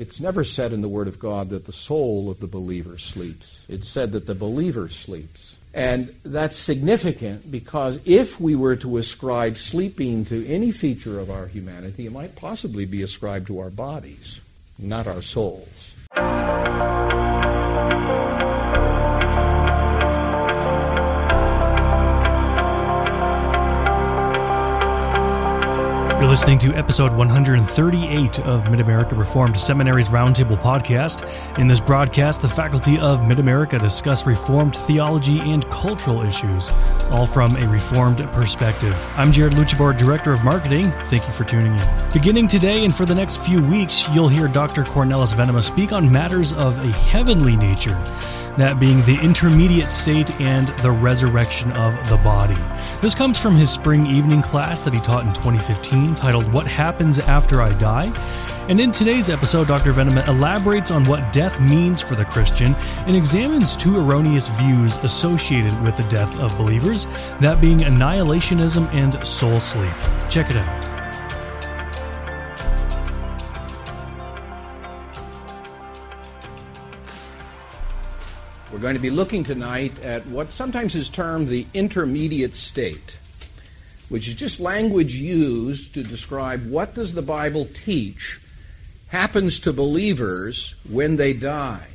it's never said in the Word of God that the soul of the believer sleeps. It's said that the believer sleeps. And that's significant because if we were to ascribe sleeping to any feature of our humanity, it might possibly be ascribed to our bodies, not our souls. Listening to episode 138 of Mid America Reformed Seminary's Roundtable podcast. In this broadcast, the faculty of Mid America discuss Reformed theology and cultural issues, all from a Reformed perspective. I'm Jared Luchabor, Director of Marketing. Thank you for tuning in. Beginning today and for the next few weeks, you'll hear Dr. Cornelis Venema speak on matters of a heavenly nature that being the intermediate state and the resurrection of the body. This comes from his spring evening class that he taught in 2015 titled What Happens After I Die. And in today's episode, Dr. Venema elaborates on what death means for the Christian and examines two erroneous views associated with the death of believers, that being annihilationism and soul sleep. Check it out. We're going to be looking tonight at what sometimes is termed the intermediate state, which is just language used to describe what does the Bible teach happens to believers when they die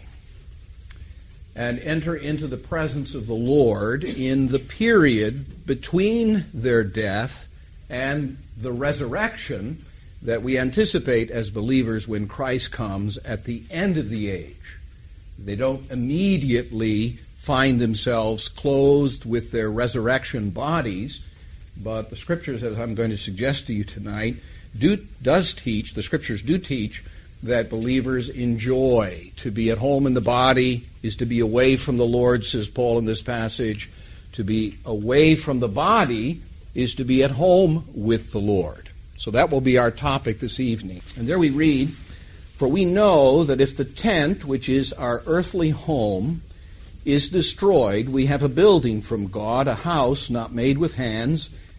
and enter into the presence of the Lord in the period between their death and the resurrection that we anticipate as believers when Christ comes at the end of the age. They don't immediately find themselves clothed with their resurrection bodies, but the scriptures, as I'm going to suggest to you tonight, do, does teach, the scriptures do teach, that believers enjoy. To be at home in the body is to be away from the Lord, says Paul in this passage. To be away from the body is to be at home with the Lord. So that will be our topic this evening. And there we read, For we know that if the tent, which is our earthly home, is destroyed, we have a building from God, a house not made with hands,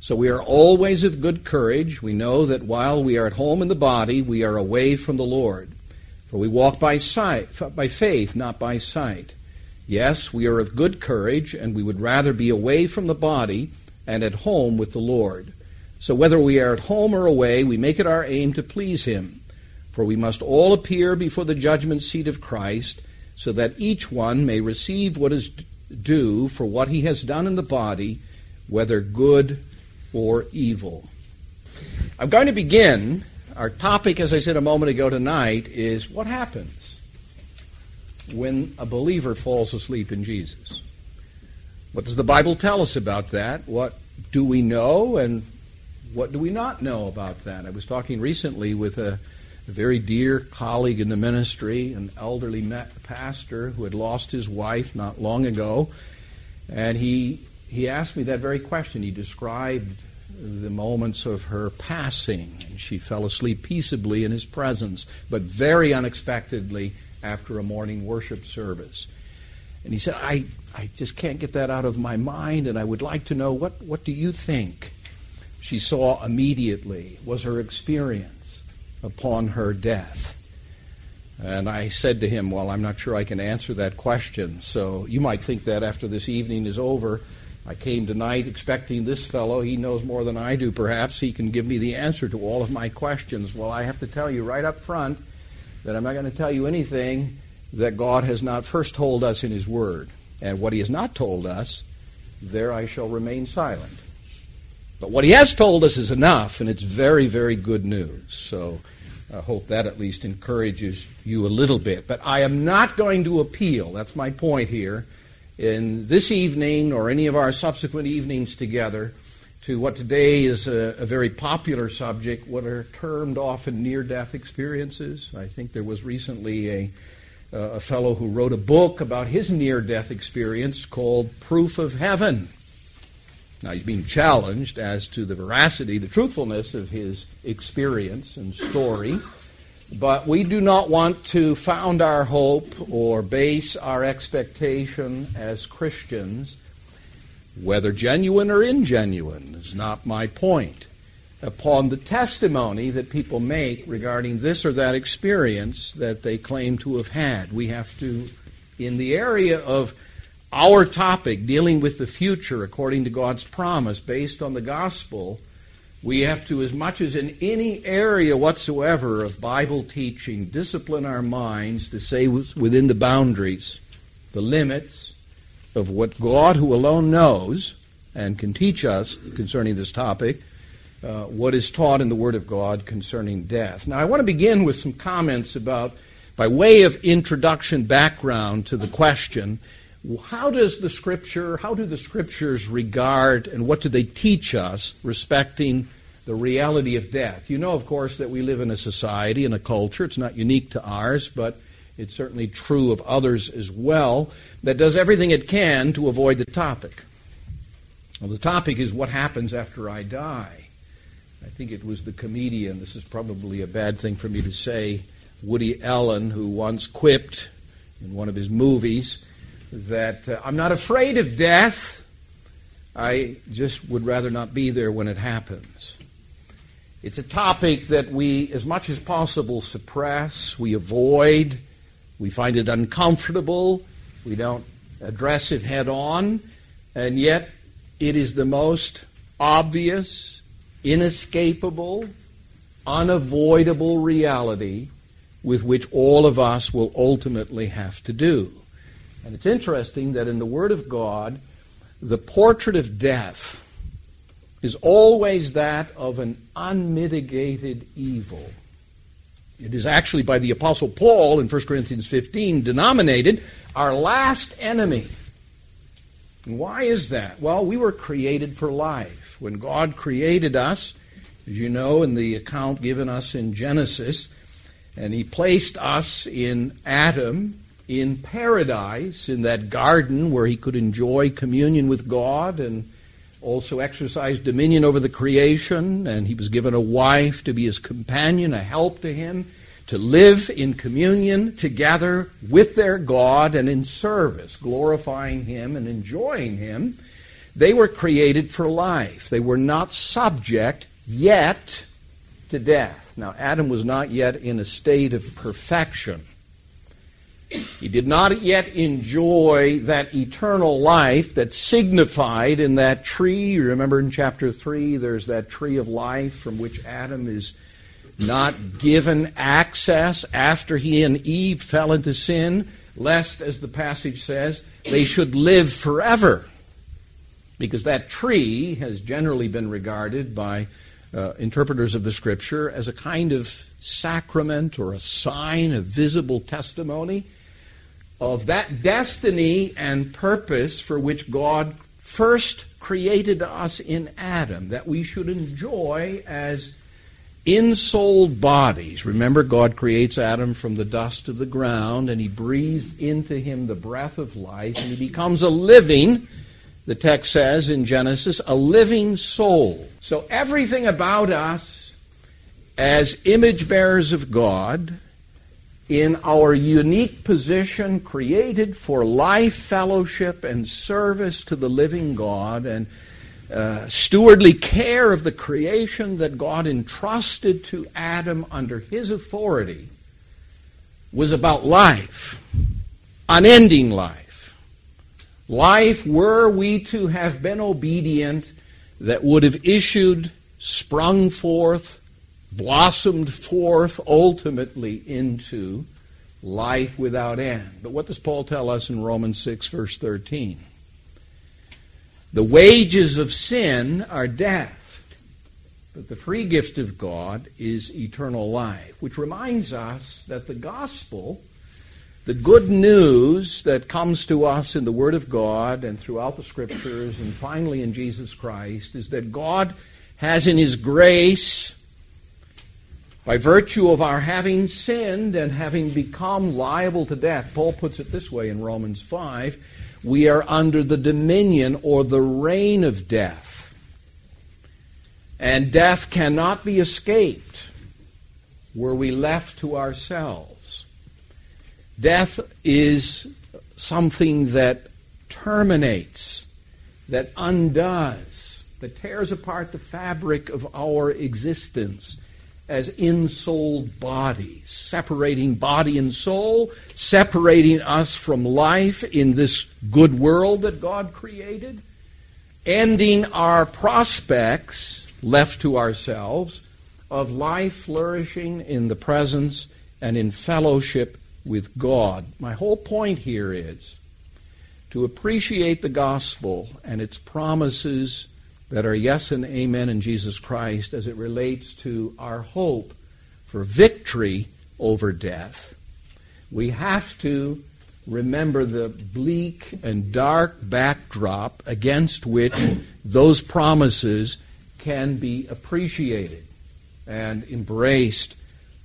So we are always of good courage. We know that while we are at home in the body, we are away from the Lord. For we walk by sight, by faith, not by sight. Yes, we are of good courage, and we would rather be away from the body and at home with the Lord. So whether we are at home or away, we make it our aim to please Him. For we must all appear before the judgment seat of Christ, so that each one may receive what is due for what he has done in the body, whether good or evil. I'm going to begin. Our topic, as I said a moment ago tonight, is what happens when a believer falls asleep in Jesus. What does the Bible tell us about that? What do we know and what do we not know about that? I was talking recently with a, very dear colleague in the ministry, an elderly pastor who had lost his wife not long ago, and he he asked me that very question. He described the moments of her passing, she fell asleep peaceably in his presence, but very unexpectedly after a morning worship service. And he said, I, I just can't get that out of my mind, and I would like to know what, what do you think she saw immediately was her experience upon her death? And I said to him, Well, I'm not sure I can answer that question, so you might think that after this evening is over. I came tonight expecting this fellow, he knows more than I do perhaps, he can give me the answer to all of my questions. Well, I have to tell you right up front that I'm not going to tell you anything that God has not first told us in His Word. And what He has not told us, there I shall remain silent. But what He has told us is enough, and it's very, very good news. So I hope that at least encourages you a little bit. But I am not going to appeal, that's my point here, in this evening or any of our subsequent evenings together to what today is a, a very popular subject, what are termed often near death experiences. I think there was recently a, uh, a fellow who wrote a book about his near death experience called Proof of Heaven. Now, he's being challenged as to the veracity, the truthfulness of his experience and story. But we do not want to found our hope or base our expectation as Christians, whether genuine or ingenuine, is not my point, upon the testimony that people make regarding this or that experience that they claim to have had. We have to, in the area of our topic, dealing with the future according to God's promise based on the gospel, we have to, as much as in any area whatsoever of Bible teaching, discipline our minds to say within the boundaries, the limits of what God, who alone knows and can teach us concerning this topic, uh, what is taught in the Word of God concerning death. Now, I want to begin with some comments about, by way of introduction, background to the question how does the scripture, how do the scriptures regard and what do they teach us respecting the reality of death? You know, of course, that we live in a society and a culture, it's not unique to ours, but it's certainly true of others as well, that does everything it can to avoid the topic. Well, the topic is what happens after I die. I think it was the comedian, this is probably a bad thing for me to say, Woody Allen, who once quipped in one of his movies that uh, I'm not afraid of death. I just would rather not be there when it happens. It's a topic that we, as much as possible, suppress, we avoid, we find it uncomfortable, we don't address it head on, and yet it is the most obvious, inescapable, unavoidable reality with which all of us will ultimately have to do. And it's interesting that in the Word of God, the portrait of death is always that of an unmitigated evil. It is actually by the Apostle Paul in 1 Corinthians 15 denominated our last enemy. And why is that? Well, we were created for life. When God created us, as you know in the account given us in Genesis, and He placed us in Adam in paradise, in that garden where he could enjoy communion with God and also exercise dominion over the creation. And he was given a wife to be his companion, a help to him, to live in communion together with their God and in service, glorifying him and enjoying him. They were created for life. They were not subject yet to death. Now, Adam was not yet in a state of perfection. He did not yet enjoy that eternal life that's signified in that tree. You remember in chapter 3, there's that tree of life from which Adam is not given access after he and Eve fell into sin, lest, as the passage says, they should live forever. Because that tree has generally been regarded by uh, interpreters of the Scripture as a kind of sacrament or a sign, a visible testimony of that destiny and purpose for which God first created us in Adam, that we should enjoy as ensouled bodies. Remember, God creates Adam from the dust of the ground, and he breathes into him the breath of life, and he becomes a living, the text says in Genesis, a living soul. So everything about us as image bearers of God in our unique position created for life, fellowship, and service to the living God, and uh, stewardly care of the creation that God entrusted to Adam under his authority, was about life, unending life. Life, were we to have been obedient, that would have issued, sprung forth, blossomed forth ultimately into life without end. But what does Paul tell us in Romans 6, verse 13? The wages of sin are death, but the free gift of God is eternal life, which reminds us that the gospel The good news that comes to us in the Word of God and throughout the Scriptures and finally in Jesus Christ is that God has in His grace, by virtue of our having sinned and having become liable to death, Paul puts it this way in Romans 5 we are under the dominion or the reign of death. And death cannot be escaped were we left to ourselves. Death is something that terminates, that undoes, that tears apart the fabric of our existence as ensouled bodies, separating body and soul, separating us from life in this good world that God created, ending our prospects left to ourselves of life flourishing in the presence and in fellowship with God. My whole point here is to appreciate the gospel and its promises that are yes and amen in Jesus Christ as it relates to our hope for victory over death. We have to remember the bleak and dark backdrop against which those promises can be appreciated and embraced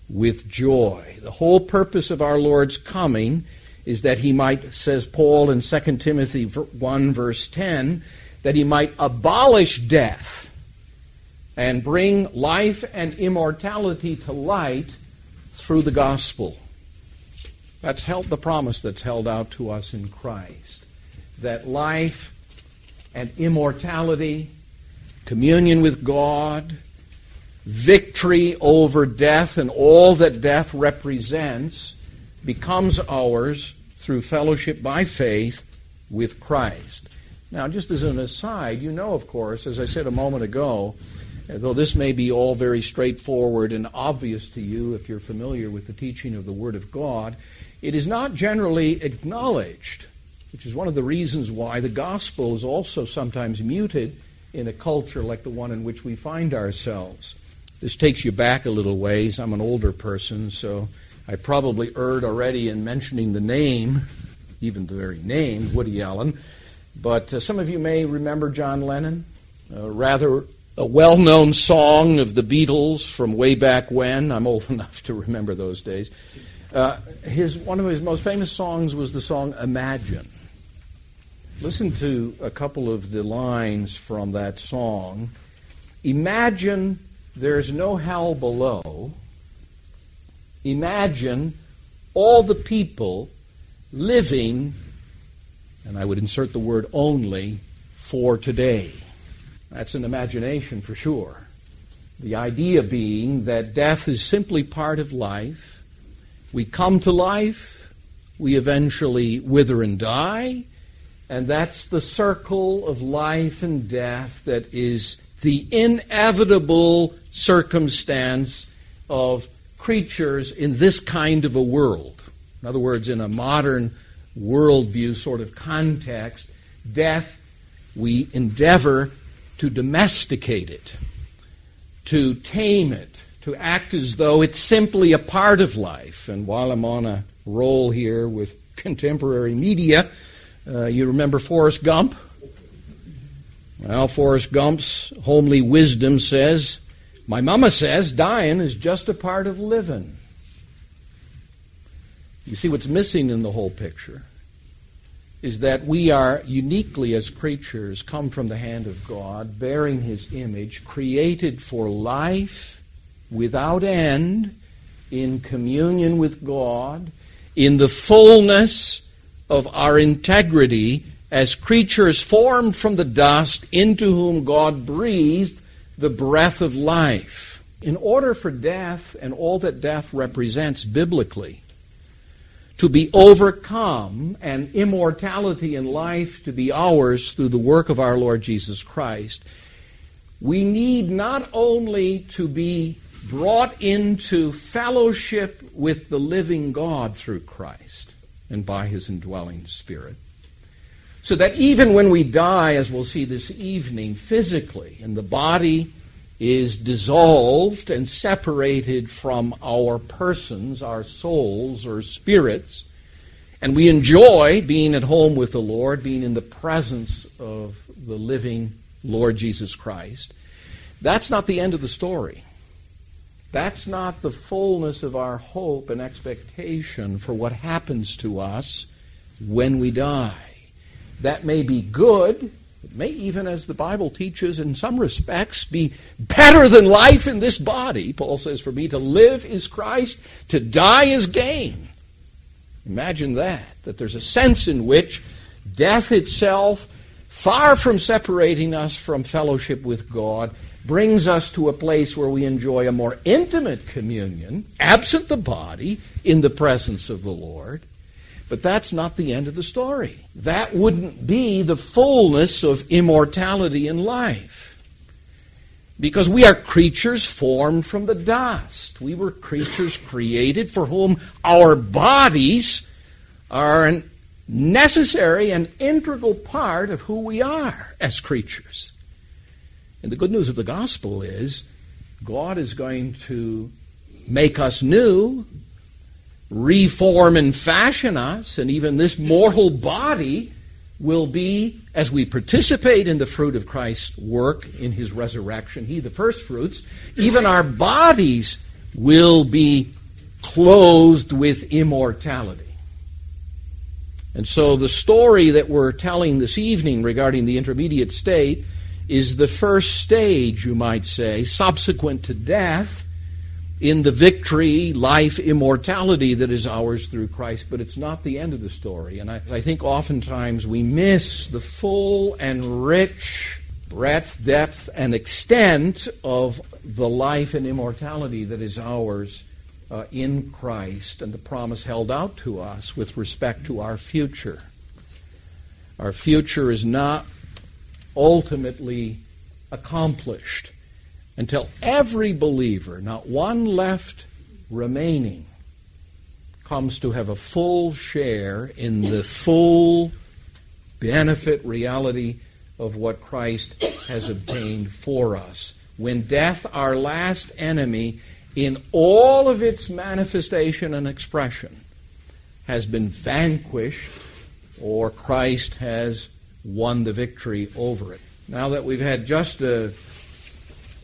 with joy. The whole purpose of our Lord's coming is that he might, says Paul in 2 Timothy 1, verse 10, that he might abolish death and bring life and immortality to light through the gospel. That's held the promise that's held out to us in Christ. That life and immortality, communion with God, victory over death and all that death represents becomes ours through fellowship by faith with Christ. Now, just as an aside, you know, of course, as I said a moment ago, though this may be all very straightforward and obvious to you if you're familiar with the teaching of the Word of God, it is not generally acknowledged, which is one of the reasons why the gospel is also sometimes muted in a culture like the one in which we find ourselves. This takes you back a little ways. I'm an older person, so I probably erred already in mentioning the name, even the very name, Woody Allen. But uh, some of you may remember John Lennon, a rather a well known song of the Beatles from way back when. I'm old enough to remember those days. Uh, his, one of his most famous songs was the song Imagine. Listen to a couple of the lines from that song. Imagine there's no hell below. Imagine all the people living, and I would insert the word only, for today. That's an imagination for sure. The idea being that death is simply part of life. We come to life, we eventually wither and die, and that's the circle of life and death that is the inevitable circumstance of creatures in this kind of a world. In other words, in a modern worldview sort of context, death, we endeavor to domesticate it, to tame it, to act as though it's simply a part of life. And while I'm on a roll here with contemporary media, uh, you remember Forrest Gump? Well, Forrest Gump's homely wisdom says my mama says dying is just a part of living. You see, what's missing in the whole picture is that we are uniquely, as creatures, come from the hand of God, bearing His image, created for life without end, in communion with God, in the fullness of our integrity as creatures formed from the dust into whom God breathed the breath of life. In order for death and all that death represents biblically to be overcome and immortality in life to be ours through the work of our Lord Jesus Christ, we need not only to be brought into fellowship with the living God through Christ and by his indwelling Spirit, so that even when we die, as we'll see this evening, physically, in the body is dissolved and separated from our persons, our souls or spirits, And we enjoy being at home with the Lord, being in the presence of the living Lord Jesus Christ. That's not the end of the story. That's not the fullness of our hope and expectation for what happens to us when we die. That may be good. It may even, as the Bible teaches, in some respects, be better than life in this body. Paul says, For me to live is Christ, to die is gain. Imagine that, that there's a sense in which death itself, far from separating us from fellowship with God, brings us to a place where we enjoy a more intimate communion, absent the body, in the presence of the Lord. But that's not the end of the story. That wouldn't be the fullness of immortality in life. Because we are creatures formed from the dust. We were creatures created for whom our bodies are a necessary and integral part of who we are as creatures. And the good news of the gospel is God is going to make us new, reform and fashion us, and even this mortal body will be, as we participate in the fruit of Christ's work in his resurrection, he the first fruits, even our bodies will be clothed with immortality. And so the story that we're telling this evening regarding the intermediate state is the first stage, you might say, subsequent to death in the victory, life, immortality that is ours through Christ, but it's not the end of the story. And I, I, think oftentimes we miss the full and rich breadth, depth, and extent of the life and immortality that is ours uh, in Christ and the promise held out to us with respect to our future. Our future is not ultimately accomplished until every believer, not one left remaining, comes to have a full share in the full benefit reality of what Christ has obtained for us. When death, our last enemy, in all of its manifestation and expression, has been vanquished, or Christ has won the victory over it. Now that we've had just a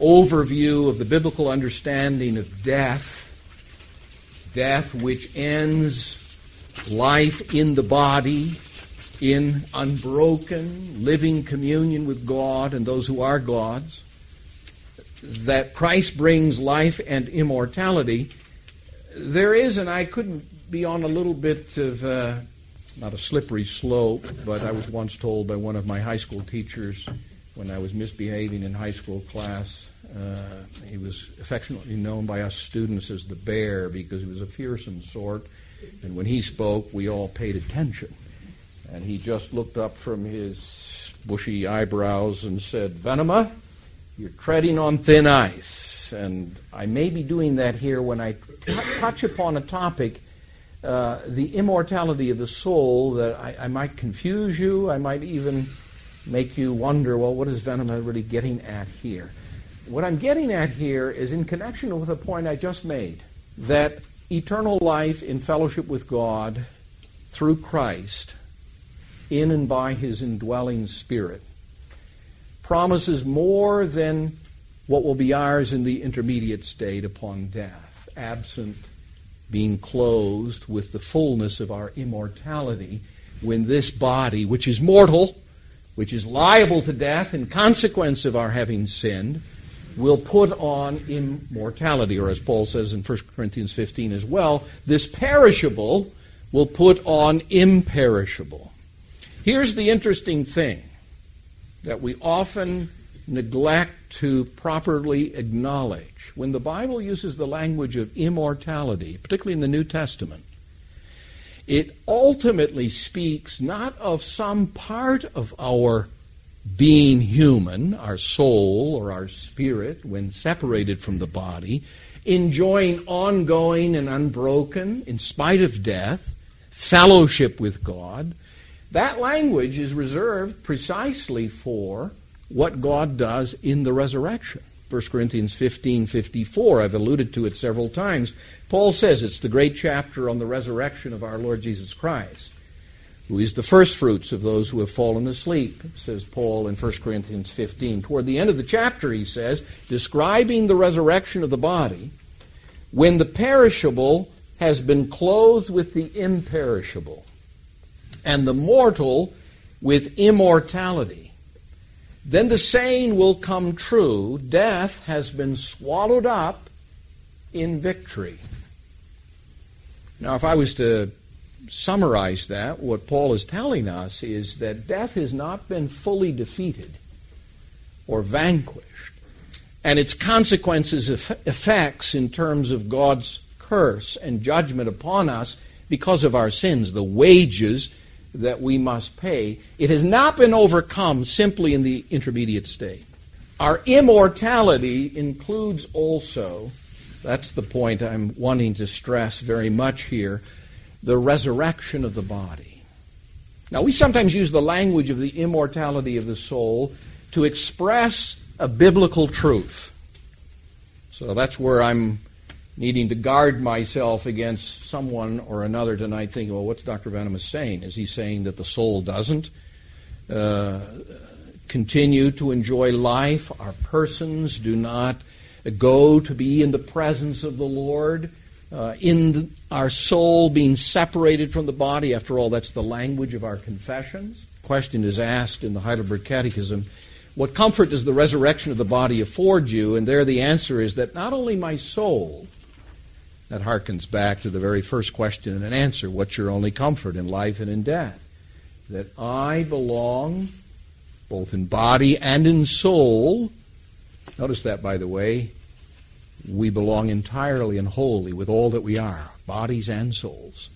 overview of the biblical understanding of death, death which ends life in the body, in unbroken, living communion with God and those who are God's, that Christ brings life and immortality, there is, and I couldn't be on a little bit of uh, not a slippery slope, but I was once told by one of my high school teachers when I was misbehaving in high school class uh, he was affectionately known by us students as the bear because he was a fearsome sort. And when he spoke, we all paid attention. And he just looked up from his bushy eyebrows and said, Venema, you're treading on thin ice. And I may be doing that here when I t- touch upon a topic, uh, the immortality of the soul, that I, I might confuse you. I might even make you wonder, well, what is Venema really getting at here? What I'm getting at here is in connection with a point I just made that eternal life in fellowship with God through Christ, in and by his indwelling spirit, promises more than what will be ours in the intermediate state upon death, absent being clothed with the fullness of our immortality when this body, which is mortal, which is liable to death in consequence of our having sinned, will put on immortality, or as Paul says in 1 Corinthians 15 as well, this perishable will put on imperishable. Here's the interesting thing that we often neglect to properly acknowledge. When the Bible uses the language of immortality, particularly in the New Testament, it ultimately speaks not of some part of our being human, our soul or our spirit, when separated from the body, enjoying ongoing and unbroken, in spite of death, fellowship with God, that language is reserved precisely for what God does in the resurrection. 1 Corinthians 15:54 I've alluded to it several times. Paul says it's the great chapter on the resurrection of our Lord Jesus Christ. Who is the firstfruits of those who have fallen asleep, says Paul in 1 Corinthians 15. Toward the end of the chapter, he says, describing the resurrection of the body, when the perishable has been clothed with the imperishable, and the mortal with immortality. Then the saying will come true death has been swallowed up in victory. Now, if I was to summarize that, what Paul is telling us is that death has not been fully defeated or vanquished, and its consequences, effects in terms of God's curse and judgment upon us because of our sins, the wages that we must pay, it has not been overcome simply in the intermediate state. Our immortality includes also, that's the point I'm wanting to stress very much here, the resurrection of the body. Now, we sometimes use the language of the immortality of the soul to express a biblical truth. So that's where I'm needing to guard myself against someone or another tonight thinking, well, what's Dr. Venema's saying? Is he saying that the soul doesn't uh, continue to enjoy life? Our persons do not go to be in the presence of the Lord? Uh, in the, our soul being separated from the body. After all, that's the language of our confessions. Question is asked in the Heidelberg Catechism What comfort does the resurrection of the body afford you? And there the answer is that not only my soul, that harkens back to the very first question and answer what's your only comfort in life and in death? That I belong both in body and in soul. Notice that, by the way, we belong entirely and wholly with all that we are, bodies and souls,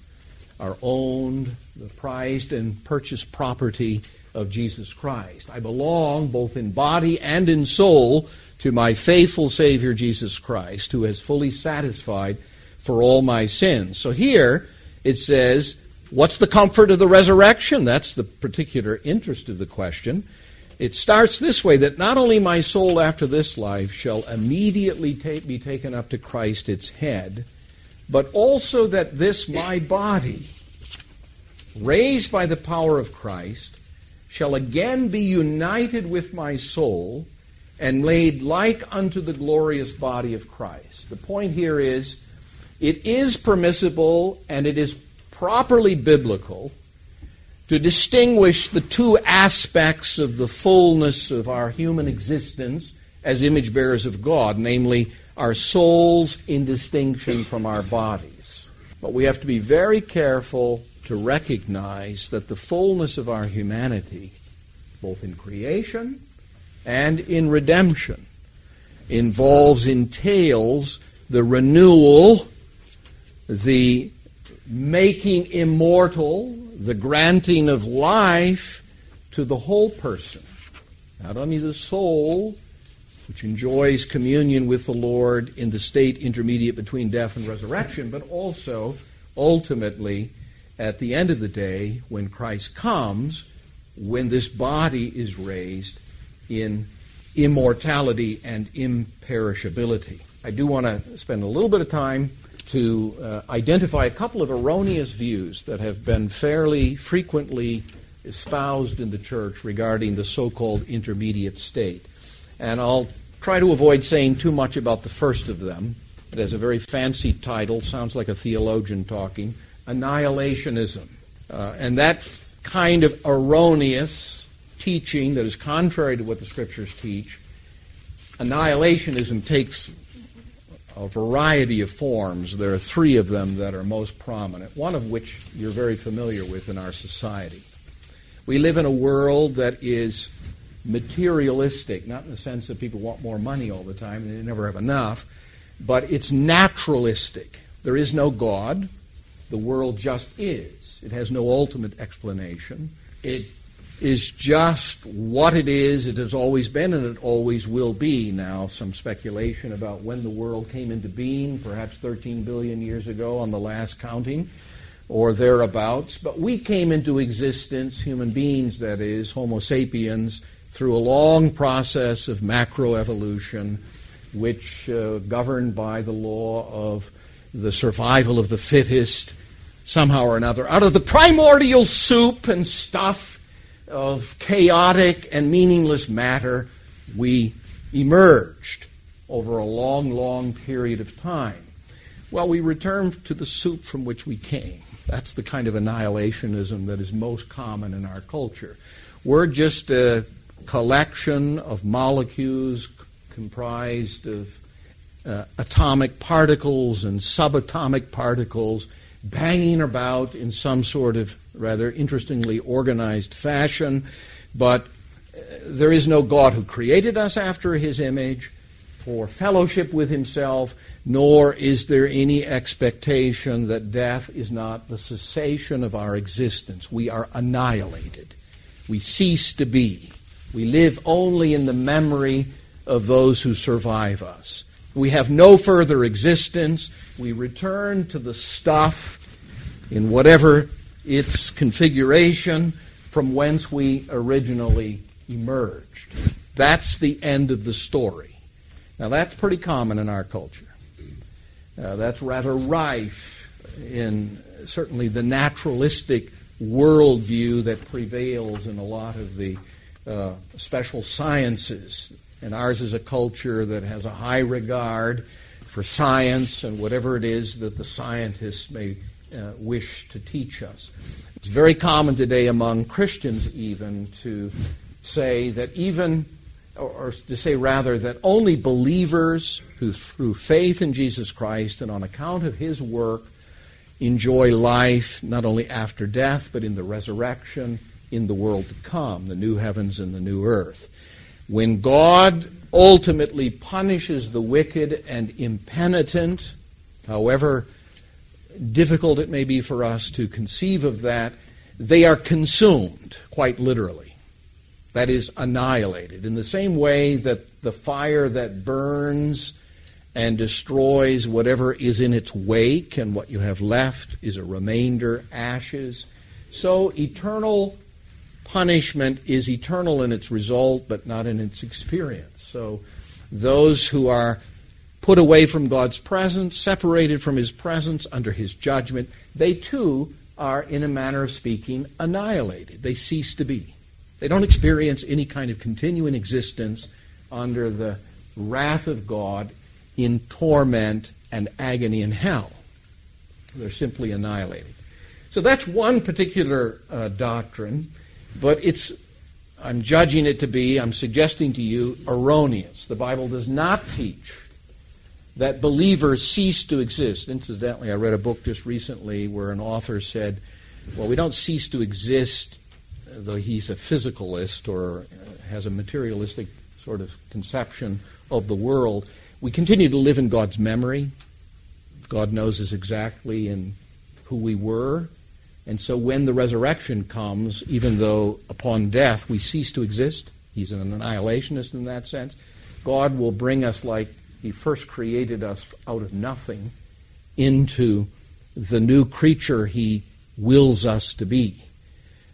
are owned, the prized and purchased property of Jesus Christ. I belong both in body and in soul to my faithful Savior Jesus Christ, who has fully satisfied for all my sins. So here it says, What's the comfort of the resurrection? That's the particular interest of the question. It starts this way that not only my soul after this life shall immediately take, be taken up to Christ its head, but also that this my body, raised by the power of Christ, shall again be united with my soul and laid like unto the glorious body of Christ. The point here is it is permissible and it is properly biblical to distinguish the two aspects of the fullness of our human existence as image bearers of God, namely our souls in distinction from our bodies. But we have to be very careful to recognize that the fullness of our humanity, both in creation and in redemption, involves, entails the renewal, the making immortal, the granting of life to the whole person, not only the soul, which enjoys communion with the Lord in the state intermediate between death and resurrection, but also ultimately at the end of the day when Christ comes, when this body is raised in immortality and imperishability. I do want to spend a little bit of time to uh, identify a couple of erroneous views that have been fairly frequently espoused in the church regarding the so called intermediate state. And I'll try to avoid saying too much about the first of them. It has a very fancy title, sounds like a theologian talking annihilationism. Uh, and that kind of erroneous teaching that is contrary to what the scriptures teach, annihilationism takes a variety of forms. There are three of them that are most prominent, one of which you're very familiar with in our society. We live in a world that is materialistic, not in the sense that people want more money all the time and they never have enough, but it's naturalistic. There is no God. The world just is. It has no ultimate explanation. It is just what it is. It has always been and it always will be. Now, some speculation about when the world came into being, perhaps 13 billion years ago on the last counting, or thereabouts. But we came into existence, human beings, that is, Homo sapiens, through a long process of macroevolution, which, uh, governed by the law of the survival of the fittest, somehow or another. Out of the primordial soup and stuff of chaotic and meaningless matter, we emerged over a long, long period of time. Well, we return to the soup from which we came. That's the kind of annihilationism that is most common in our culture. We're just a collection of molecules comprised of uh, atomic particles and subatomic particles banging about in some sort of rather interestingly organized fashion, but uh, there is no God who created us after his image for fellowship with himself, nor is there any expectation that death is not the cessation of our existence. We are annihilated. We cease to be. We live only in the memory of those who survive us. We have no further existence. We return to the stuff in whatever its configuration from whence we originally emerged. That's the end of the story. Now, that's pretty common in our culture. Uh, that's rather rife in certainly the naturalistic worldview that prevails in a lot of the uh, special sciences and ours is a culture that has a high regard for science and whatever it is that the scientists may uh, wish to teach us. It's very common today among Christians, even, to say that even, or, or to say rather, that only believers who, through faith in Jesus Christ and on account of his work, enjoy life not only after death, but in the resurrection in the world to come, the new heavens and the new earth. When God ultimately punishes the wicked and impenitent, however difficult it may be for us to conceive of that, they are consumed, quite literally. That is, annihilated. In the same way that the fire that burns and destroys whatever is in its wake, and what you have left is a remainder, ashes, so eternal punishment is eternal in its result, but not in its experience. So those who are put away from God's presence, separated from His presence under His judgment, they too are, in a manner of speaking, annihilated. They cease to be. They don't experience any kind of continuing existence under the wrath of God in torment and agony in hell. They're simply annihilated. So that's one particular uh, doctrine but it's I'm judging it to be, I'm suggesting to you, erroneous. The Bible does not teach that believers cease to exist. Incidentally, I read a book just recently where an author said, well, we don't cease to exist, though he's a physicalist or uh, has a materialistic sort of conception of the world. We continue to live in God's memory. God knows us exactly in who we were and so when the resurrection comes, even though upon death we cease to exist, he's an annihilationist in that sense, God will bring us like he first created us out of nothing into the new creature he wills us to be.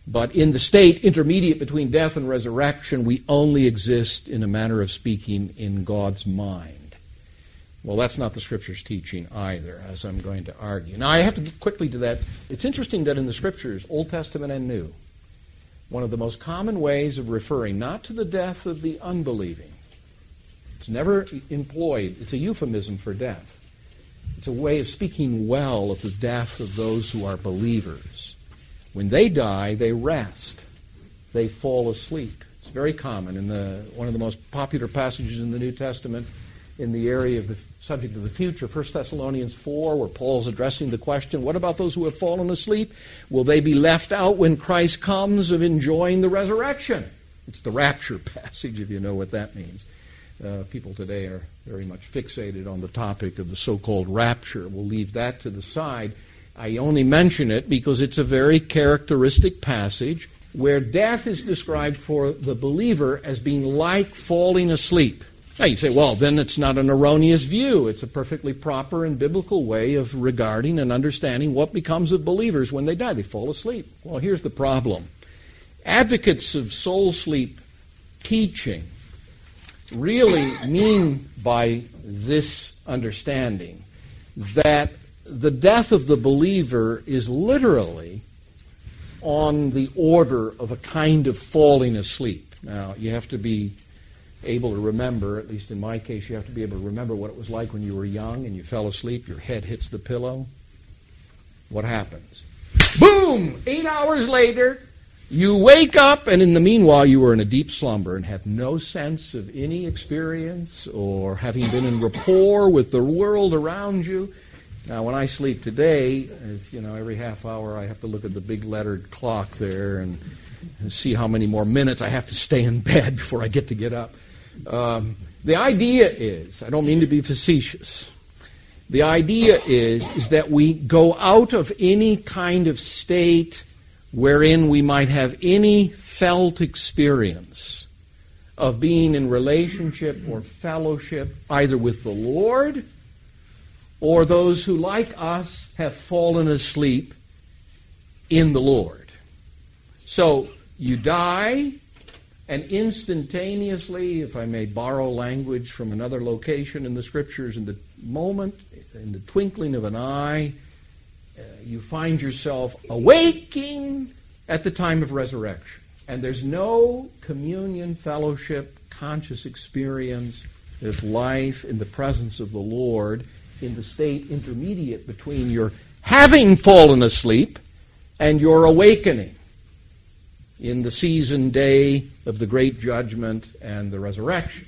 But in the state intermediate between death and resurrection, we only exist, in a manner of speaking, in God's mind. Well, that's not the Scripture's teaching either, as I'm going to argue. Now, I have to get quickly to that. It's interesting that in the Scriptures, Old Testament and New, one of the most common ways of referring not to the death of the unbelieving, it's never employed, it's a euphemism for death. It's a way of speaking well of the death of those who are believers. When they die, they rest, they fall asleep. It's very common in the one of the most popular passages in the New Testament in the area of the subject of the future. 1 Thessalonians 4, where Paul's addressing the question what about those who have fallen asleep? Will they be left out when Christ comes of enjoying the resurrection? It's the rapture passage, if you know what that means. Uh, people today are very much fixated on the topic of the so called rapture. We'll leave that to the side. I only mention it because it's a very characteristic passage where death is described for the believer as being like falling asleep. Now you say, well, then it's not an erroneous view. It's a perfectly proper and biblical way of regarding and understanding what becomes of believers when they die. They fall asleep. Well, here's the problem. Advocates of soul sleep teaching really mean by this understanding that the death of the believer is literally on the order of a kind of falling asleep. Now, you have to be able to remember, at least in my case, you have to be able to remember what it was like when you were young and you fell asleep, your head hits the pillow. What happens? Boom! Eight hours later, you wake up, and in the meanwhile, you were in a deep slumber and have no sense of any experience or having been in rapport with the world around you. Now, when I sleep today, you know, every half hour I have to look at the big lettered clock there and see how many more minutes I have to stay in bed before I get to get up. Um, the idea is, I don't mean to be facetious. The idea is, is that we go out of any kind of state wherein we might have any felt experience of being in relationship or fellowship either with the Lord or those who, like us, have fallen asleep in the Lord. So you die, and instantaneously, if I may borrow language from another location in the Scriptures, in the moment, in the twinkling of an eye, uh, you find yourself awaking at the time of resurrection. And there's no communion, fellowship, conscious experience of life in the presence of the Lord in the state intermediate between your having fallen asleep and your awakening in the season day of the great judgment and the resurrection.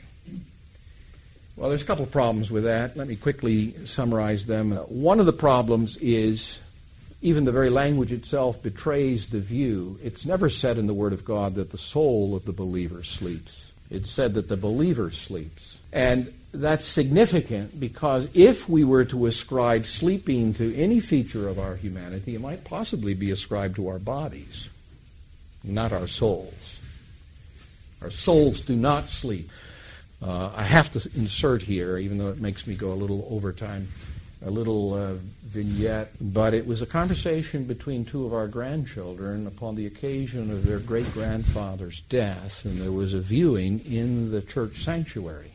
Well, there's a couple of problems with that. Let me quickly summarize them. One of the problems is even the very language itself betrays the view. It's never said in the Word of God that the soul of the believer sleeps. It's said that the believer sleeps. And that's significant because if we were to ascribe sleeping to any feature of our humanity, it might possibly be ascribed to our bodies, not our souls. Our souls do not sleep. Uh, I have to insert here, even though it makes me go a little overtime, a little uh, vignette, but it was a conversation between two of our grandchildren upon the occasion of their great grandfather's death, and there was a viewing in the church sanctuary.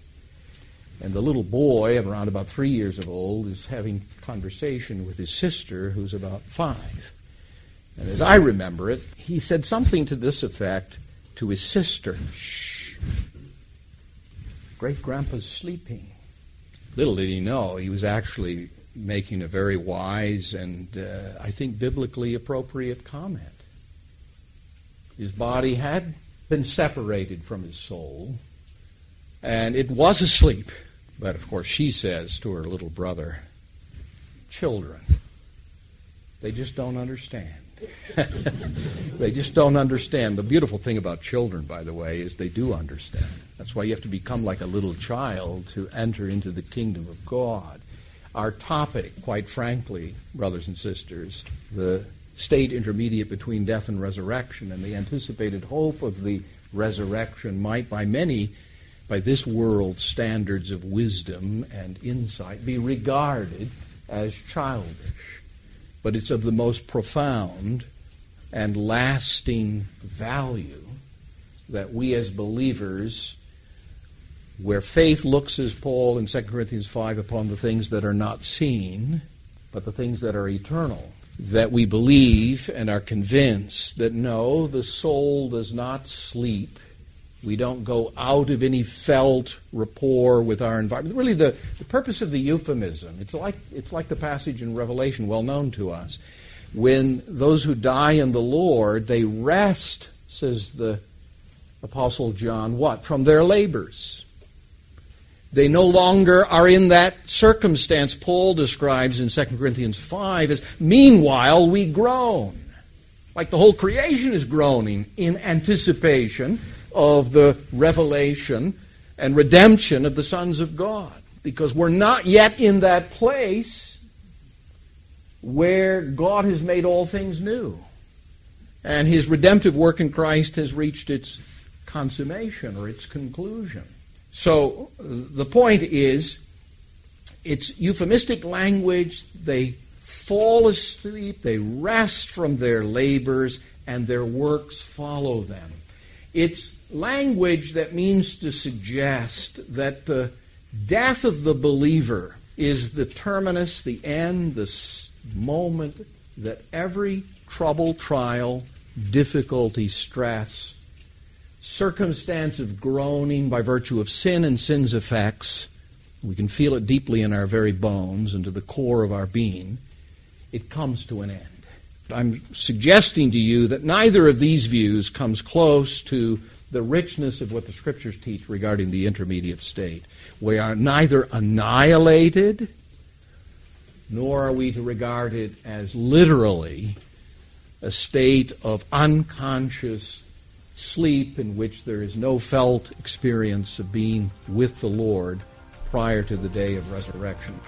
And the little boy, around about three years of old, is having conversation with his sister, who's about five. And as I remember it, he said something to this effect to his sister Shh Great grandpa's sleeping. Little did he know he was actually making a very wise and, uh, I think, biblically appropriate comment. His body had been separated from his soul, and it was asleep. But of course, she says to her little brother, Children, they just don't understand. They just don't understand. The beautiful thing about children, by the way, is they do understand. That's why you have to become like a little child to enter into the kingdom of God. Our topic, quite frankly, brothers and sisters, the state intermediate between death and resurrection and the anticipated hope of the resurrection might by many by this world's standards of wisdom and insight be regarded as childish but it's of the most profound and lasting value that we as believers, where faith looks, as Paul in 2 Corinthians 5, upon the things that are not seen, but the things that are eternal, that we believe and are convinced that no, the soul does not sleep we don't go out of any felt rapport with our environment. Really, the, the purpose of the euphemism, it's like, it's like the passage in Revelation, well known to us. When those who die in the Lord, they rest, says the Apostle John, what? From their labors. They no longer are in that circumstance Paul describes in 2 Corinthians 5 as, meanwhile we groan. Like the whole creation is groaning in anticipation of the revelation and redemption of the sons of God. Because we're not yet in that place where God has made all things new. And his redemptive work in Christ has reached its consummation or its conclusion. So the point is, it's euphemistic language. They fall asleep, they rest from their labors, and their works follow them. It's language that means to suggest that the death of the believer is the terminus, the end, the moment that every trouble, trial, difficulty, stress, circumstance of groaning by virtue of sin and sin's effects, we can feel it deeply in our very bones and to the core of our being, it comes to an end. I'm suggesting to you that neither of these views comes close to the richness of what the scriptures teach regarding the intermediate state. We are neither annihilated, nor are we to regard it as literally a state of unconscious sleep in which there is no felt experience of being with the Lord prior to the day of resurrection.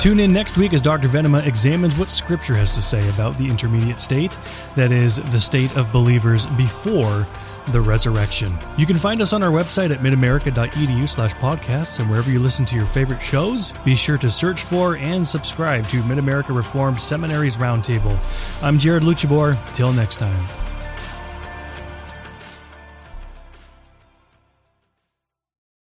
Tune in next week as Dr. Venema examines what Scripture has to say about the intermediate state, that is, the state of believers before the resurrection. You can find us on our website at midamerica.edu slash podcasts, and wherever you listen to your favorite shows, be sure to search for and subscribe to Mid America Reformed Seminary's Roundtable. I'm Jared Luchabor. Till next time.